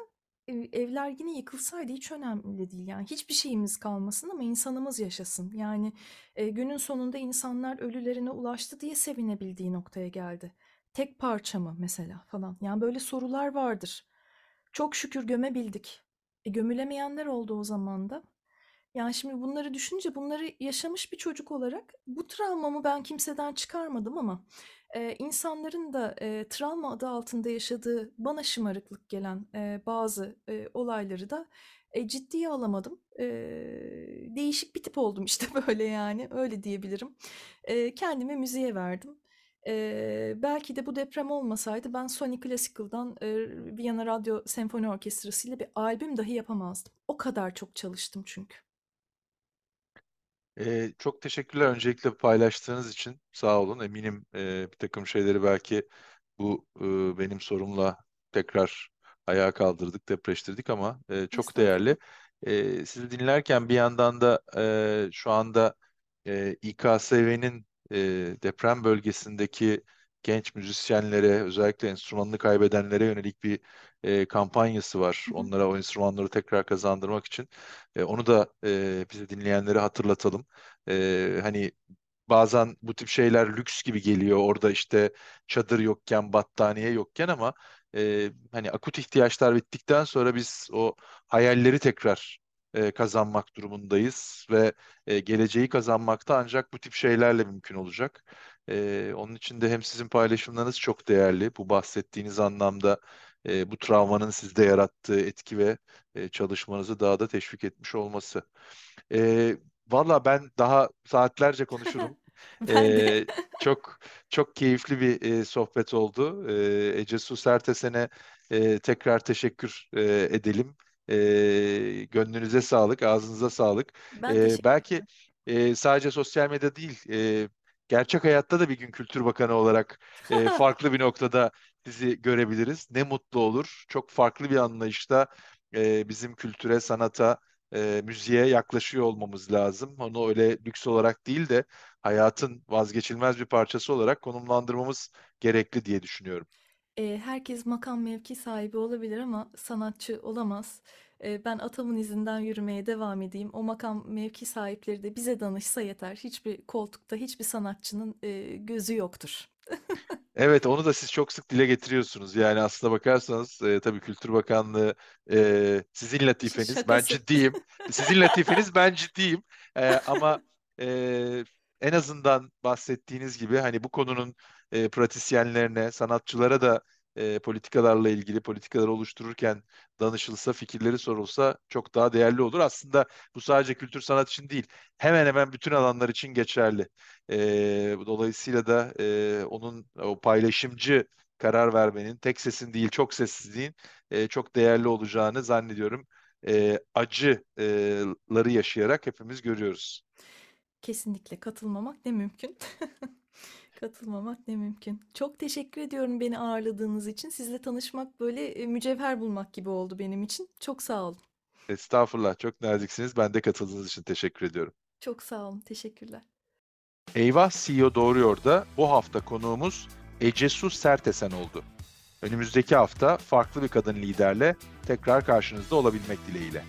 ev- evler yine yıkılsaydı hiç önemli değil. Yani hiçbir şeyimiz kalmasın ama insanımız yaşasın. Yani e, günün sonunda insanlar ölülerine ulaştı diye sevinebildiği noktaya geldi. Tek parça mı mesela falan. Yani böyle sorular vardır. Çok şükür gömebildik. E, gömülemeyenler oldu o zaman da. Yani şimdi bunları düşününce bunları yaşamış bir çocuk olarak bu travmamı ben kimseden çıkarmadım ama e, insanların da e, travma adı altında yaşadığı bana şımarıklık gelen e, bazı e, olayları da e, ciddiye alamadım. E, değişik bir tip oldum işte böyle yani öyle diyebilirim. E, kendimi müziğe verdim. Eee, belki de bu deprem olmasaydı ben Sony Classical'dan eee, Viyana Radyo Senfoni Orkestrası ile bir albüm dahi yapamazdım. O kadar çok çalıştım çünkü. Ee, çok teşekkürler öncelikle paylaştığınız için. Sağ olun. Eminim e, bir takım şeyleri belki bu e, benim sorumla tekrar ayağa kaldırdık, depreştirdik ama e, çok değerli. E, sizi dinlerken bir yandan da e, şu anda e, İKSV'nin e, deprem bölgesindeki genç müzisyenlere, özellikle enstrümanını kaybedenlere yönelik bir e, kampanyası var. Onlara o enstrümanları tekrar kazandırmak için. E, onu da e, bize dinleyenlere hatırlatalım. E, hani bazen bu tip şeyler lüks gibi geliyor. Orada işte çadır yokken, battaniye yokken ama e, hani akut ihtiyaçlar bittikten sonra biz o hayalleri tekrar e, kazanmak durumundayız ve e, geleceği kazanmakta ancak bu tip şeylerle mümkün olacak. E, onun için de hem sizin paylaşımlarınız çok değerli. Bu bahsettiğiniz anlamda e, bu travmanın sizde yarattığı etki ve e, çalışmanızı daha da teşvik etmiş olması. E, valla ben daha saatlerce konuşurum. Ben de. E, çok çok keyifli bir e, sohbet oldu. E, Ece Su Sertesen'e e, tekrar teşekkür e, edelim. E, gönlünüze sağlık, ağzınıza sağlık. Ben E, belki e, sadece sosyal medya değil, e, gerçek hayatta da bir gün Kültür Bakanı olarak e, farklı bir noktada sizi görebiliriz. Ne mutlu olur. Çok farklı bir anlayışta e, bizim kültüre, sanata, e, müziğe yaklaşıyor olmamız lazım. Onu öyle lüks olarak değil de hayatın vazgeçilmez bir parçası olarak konumlandırmamız gerekli diye düşünüyorum. E, herkes makam mevki sahibi olabilir ama sanatçı olamaz. E, ben atamın izinden yürümeye devam edeyim. O makam mevki sahipleri de bize danışsa yeter. Hiçbir koltukta hiçbir sanatçının e, gözü yoktur. Evet, onu da siz çok sık dile getiriyorsunuz. Yani aslına bakarsanız e, tabii Kültür Bakanlığı e, sizin latifeniz, ben Şakası. ciddiyim. Sizin latifeniz, ben ciddiyim. E, ama e, en azından bahsettiğiniz gibi hani bu konunun e, pratisyenlerine, sanatçılara da e, politikalarla ilgili politikalar oluştururken danışılsa, fikirleri sorulsa çok daha değerli olur. Aslında bu sadece kültür sanat için değil, hemen hemen bütün alanlar için geçerli. E, dolayısıyla da e, onun o paylaşımcı karar vermenin, tek sesin değil çok sessizliğin e, çok değerli olacağını zannediyorum. E, acıları yaşayarak hepimiz görüyoruz. Kesinlikle katılmamak ne mümkün. Katılmamak ne mümkün. Çok teşekkür ediyorum beni ağırladığınız için. Sizle tanışmak böyle e, mücevher bulmak gibi oldu benim için. Çok sağ olun. Estağfurullah, çok naziksiniz. Ben de katıldığınız için teşekkür ediyorum. Çok sağ olun. Teşekkürler. Eyvah CEO Doğruyor'da bu hafta konuğumuz Ecesu Sertesen oldu. Önümüzdeki hafta farklı bir kadın liderle tekrar karşınızda olabilmek dileğiyle.